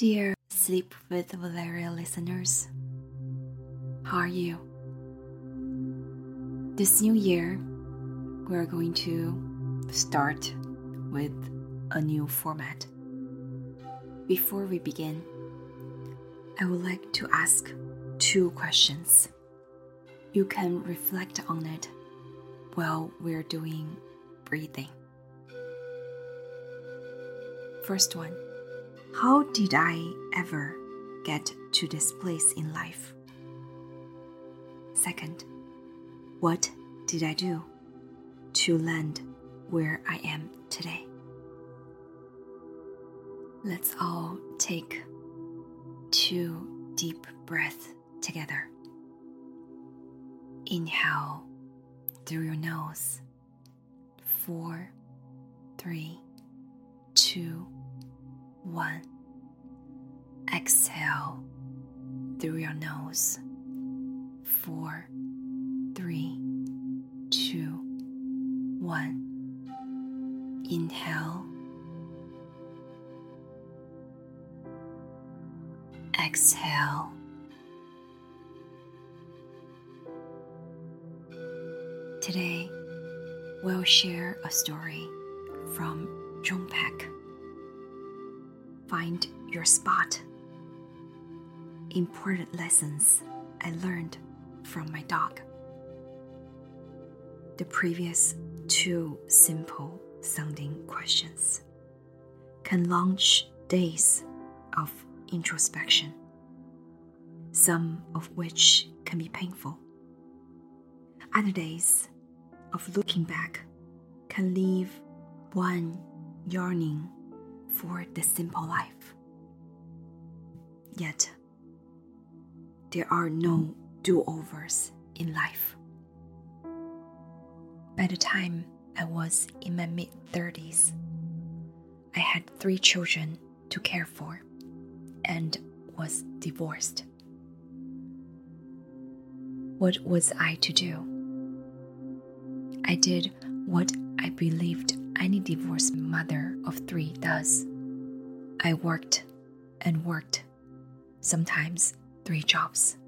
Dear Sleep with Valeria listeners, how are you? This new year, we're going to start with a new format. Before we begin, I would like to ask two questions. You can reflect on it while we're doing breathing. First one How did I ever get to this place in life? Second, what did I do to land where I am today? Let's all take two deep breaths together. Inhale through your nose. Four, three, two, one. Exhale through your nose. Four, three, two, one. Inhale. Exhale. Today, we'll share a story from Joan Peck. Find your spot. Important lessons I learned from my dog. The previous two simple sounding questions can launch days of introspection, some of which can be painful. Other days of looking back can leave one yearning for the simple life. Yet, there are no do overs in life. By the time I was in my mid 30s, I had three children to care for and was divorced. What was I to do? I did what I believed any divorced mother of three does. I worked and worked, sometimes three jobs.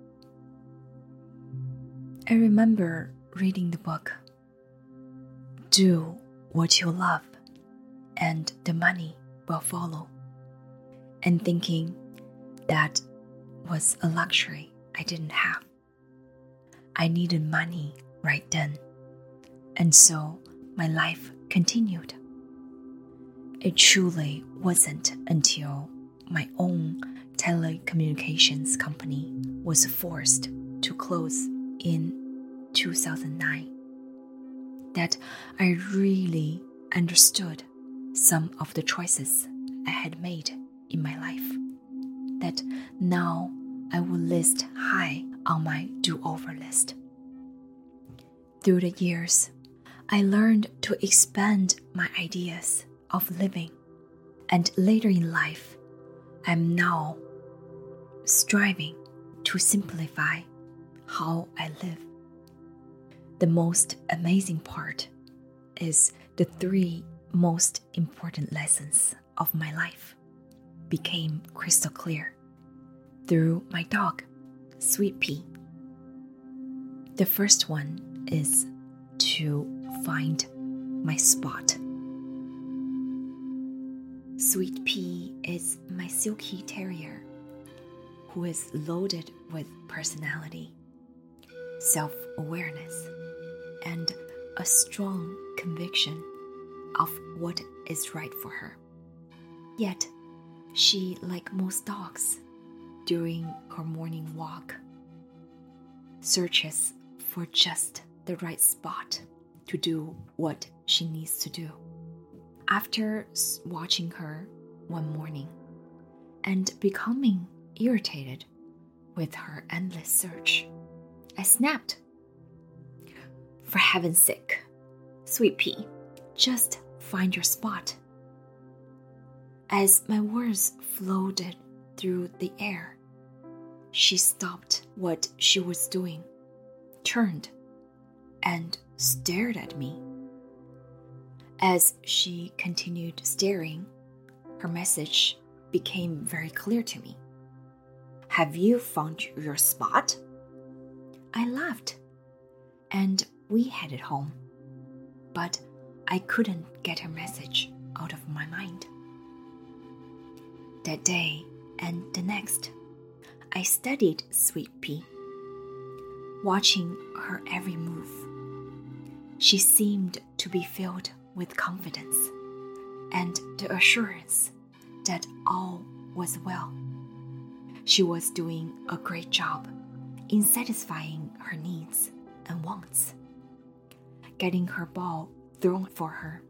I remember reading the book Do What You Love, and the money will follow, and thinking that was a luxury I didn't have. I needed money right then, and so my life continued. It truly wasn't until my own telecommunications company was forced to close in 2009 that I really understood some of the choices I had made in my life that now I will list high on my do over list. Through the years, I learned to expand my ideas of living, and later in life, I'm now striving to simplify how I live. The most amazing part is the three most important lessons of my life became crystal clear through my dog, Sweet Pea. The first one is to find my spot. Sweet Pea is my silky terrier who is loaded with personality, self awareness, and a strong conviction of what is right for her. Yet, she, like most dogs, during her morning walk, searches for just the right spot to do what she needs to do. After watching her one morning and becoming irritated with her endless search, I snapped. For heaven's sake, sweet pea, just find your spot. As my words floated through the air, she stopped what she was doing, turned, and stared at me. As she continued staring, her message became very clear to me. Have you found your spot? I laughed, and we headed home. But I couldn't get her message out of my mind. That day and the next, I studied Sweet Pea, watching her every move. She seemed to be filled with confidence and the assurance that all was well. She was doing a great job in satisfying her needs and wants, getting her ball thrown for her,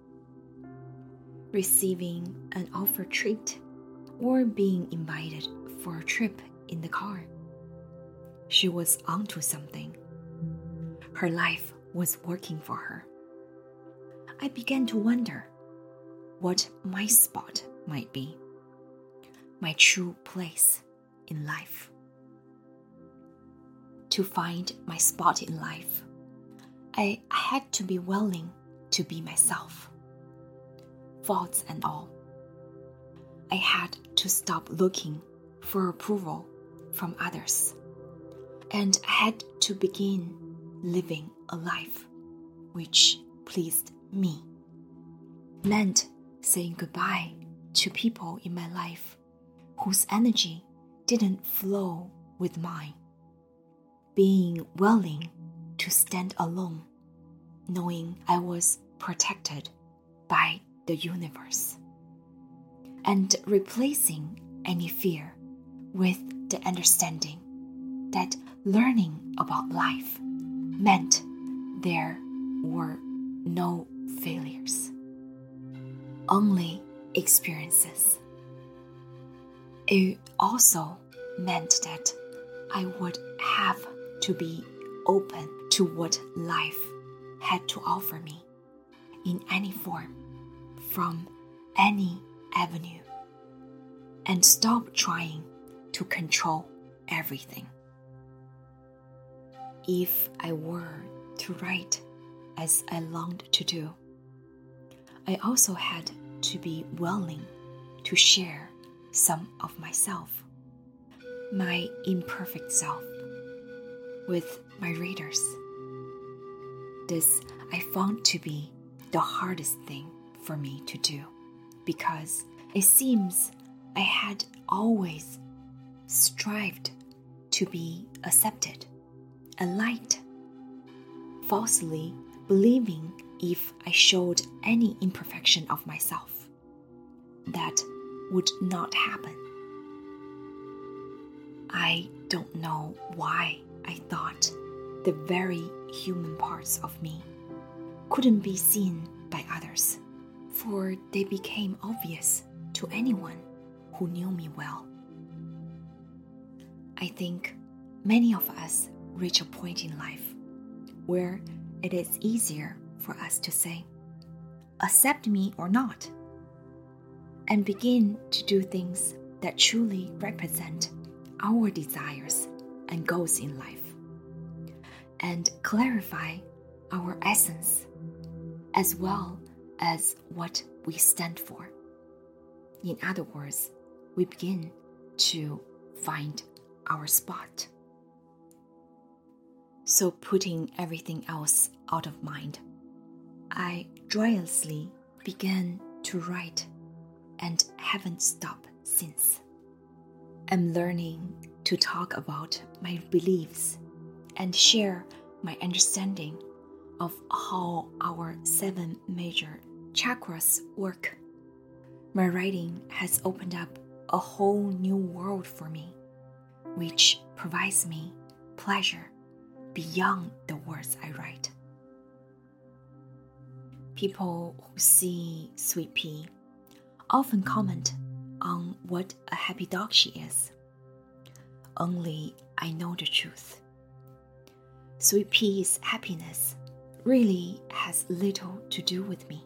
receiving an offer treat, or being invited for a trip in the car. She was onto something. Her life was working for her. I began to wonder what my spot might be, my true place in life. To find my spot in life, I had to be willing to be myself, faults and all. I had to stop looking for approval from others, and I had to begin living a life which pleased me. Meant saying goodbye to people in my life whose energy didn't flow with mine. Being willing to stand alone, knowing I was protected by the universe. And replacing any fear with the understanding that learning about life meant there were no failures only experiences. It also meant that I would have to be open to what life had to offer me in any form, from any avenue, and stop trying to control everything. If I were to write as I longed to do, I also had to be willing to share some of myself, my imperfect self, with my readers. This I found to be the hardest thing for me to do because it seems I had always strived to be accepted and liked, falsely believing if I showed any imperfection of myself. That would not happen. I don't know why I thought the very human parts of me couldn't be seen by others, for they became obvious to anyone who knew me well. I think many of us reach a point in life where it is easier for us to say, accept me or not, and begin to do things that truly represent our desires and goals in life, and clarify our essence as well as what we stand for. In other words, we begin to find our spot. So, putting everything else out of mind I joyously began to write and haven't stopped since. I'm learning to talk about my beliefs and share my understanding of how our seven major chakras work. My writing has opened up a whole new world for me, which provides me pleasure beyond the words I write people who see Sweet Pea often comment on what a happy dog she is. Only I know the truth. Sweet Pea's happiness really has little to do with me.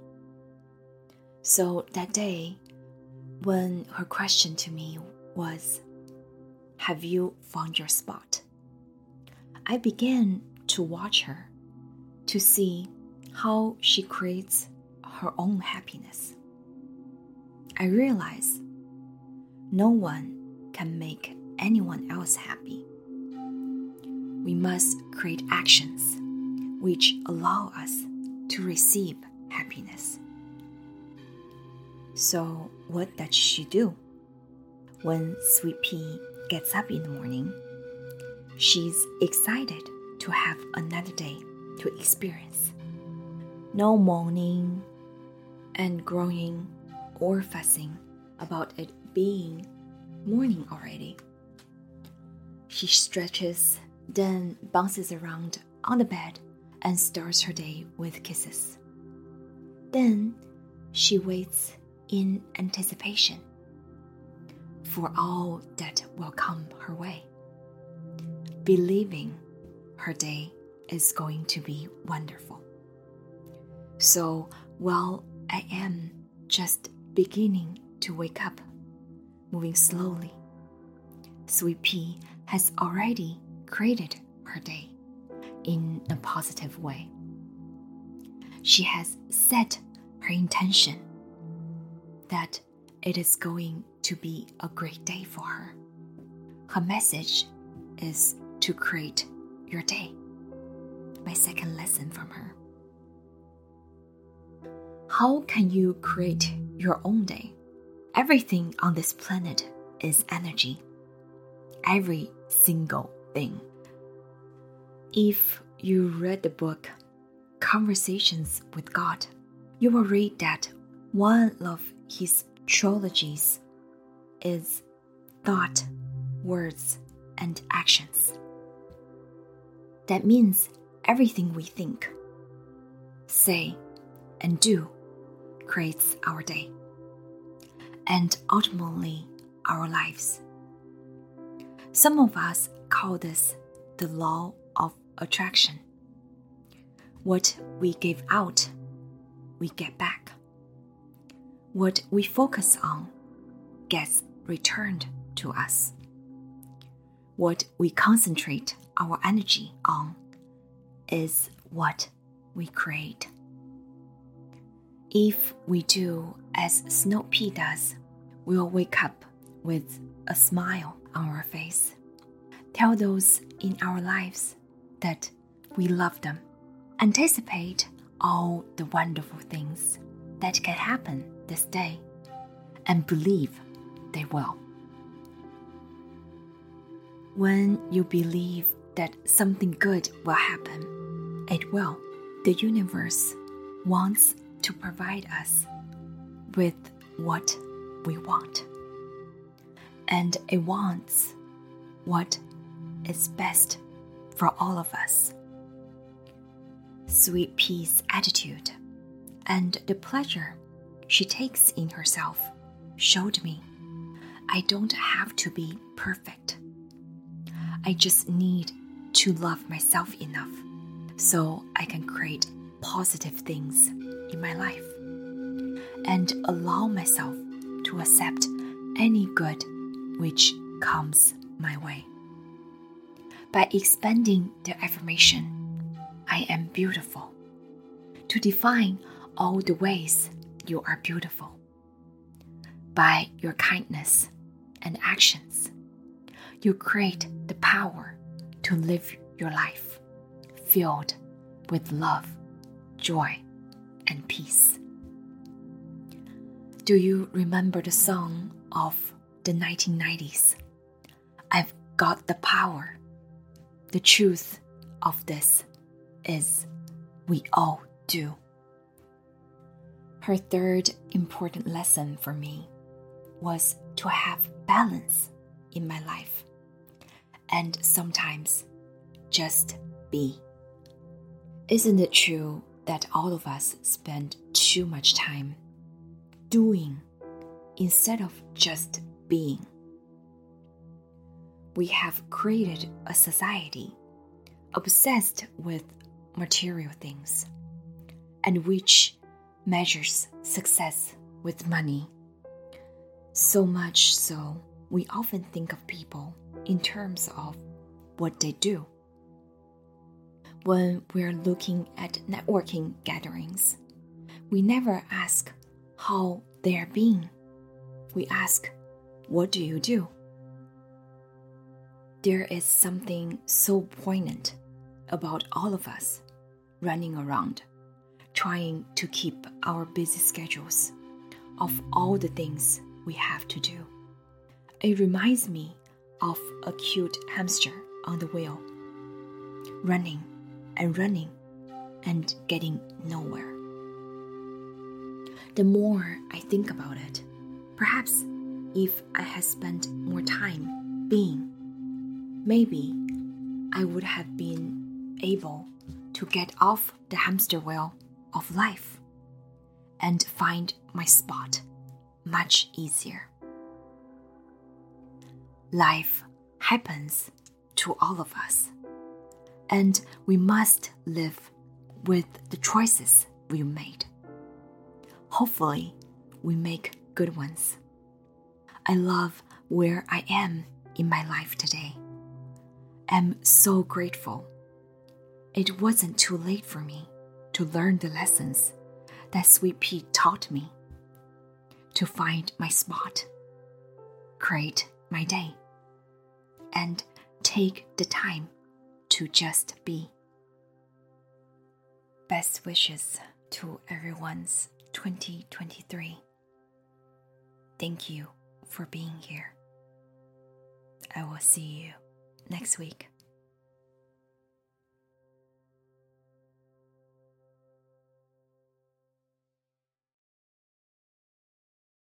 So that day, when her question to me was, Have you found your spot? I began to watch her to see how she creates her own happiness. I realize no one can make anyone else happy. We must create actions which allow us to receive happiness. So, what does she do? When Sweet Pea gets up in the morning, she's excited to have another day to experience. No moaning and groaning or fussing about it being morning already. She stretches, then bounces around on the bed and starts her day with kisses. Then she waits in anticipation for all that will come her way, believing her day is going to be wonderful. So while I am just beginning to wake up, moving slowly, Sweet Pea has already created her day in a positive way. She has set her intention that it is going to be a great day for her. Her message is to create your day. My second lesson from her. How can you create your own day? Everything on this planet is energy. Every single thing. If you read the book Conversations with God, you will read that one of his trilogies is thought, words, and actions. That means everything we think, say, and do creates our day and ultimately our lives. Some of us call this the law of attraction. What we give out, we get back. What we focus on gets returned to us. What we concentrate our energy on is what we create. If we do as Snow Pea does, we'll wake up with a smile on our face. Tell those in our lives that we love them. Anticipate all the wonderful things that can happen this day and believe they will. When you believe that something good will happen, it will. The universe wants to provide us with what we want. And it wants what is best for all of us. Sweet Pea's attitude and the pleasure she takes in herself showed me I don't have to be perfect. I just need to love myself enough so I can create positive things in my life and allow myself to accept any good which comes my way. By expanding the affirmation, I am beautiful, to define all the ways you are beautiful. By your kindness and actions, you create the power to live your life filled with love, joy, and peace. Do you remember the song of the 1990s? I've got the power. The truth of this is we all do. Her third important lesson for me was to have balance in my life and sometimes just be. Isn't it true that all of us spend too much time doing instead of just being? We have created a society obsessed with material things and which measures success with money. So much so, we often think of people in terms of what they do when we're looking at networking gatherings, we never ask how they are being. We ask, what do you do? There is something so poignant about all of us running around, trying to keep our busy schedules of all the things we have to do. It reminds me of a cute hamster on the wheel, running and running and getting nowhere. The more I think about it, perhaps if I had spent more time being, maybe I would have been able to get off the hamster wheel of life and find my spot much easier. Life happens to all of us, and we must live with the choices we made. Hopefully, we make good ones. I love where I am in my life today. I'm so grateful. It wasn't too late for me to learn the lessons that Sweet Pea taught me, to find my spot, create my day, and take the time to just be. Best wishes to everyone's 2023. Thank you for being here. I will see you next week.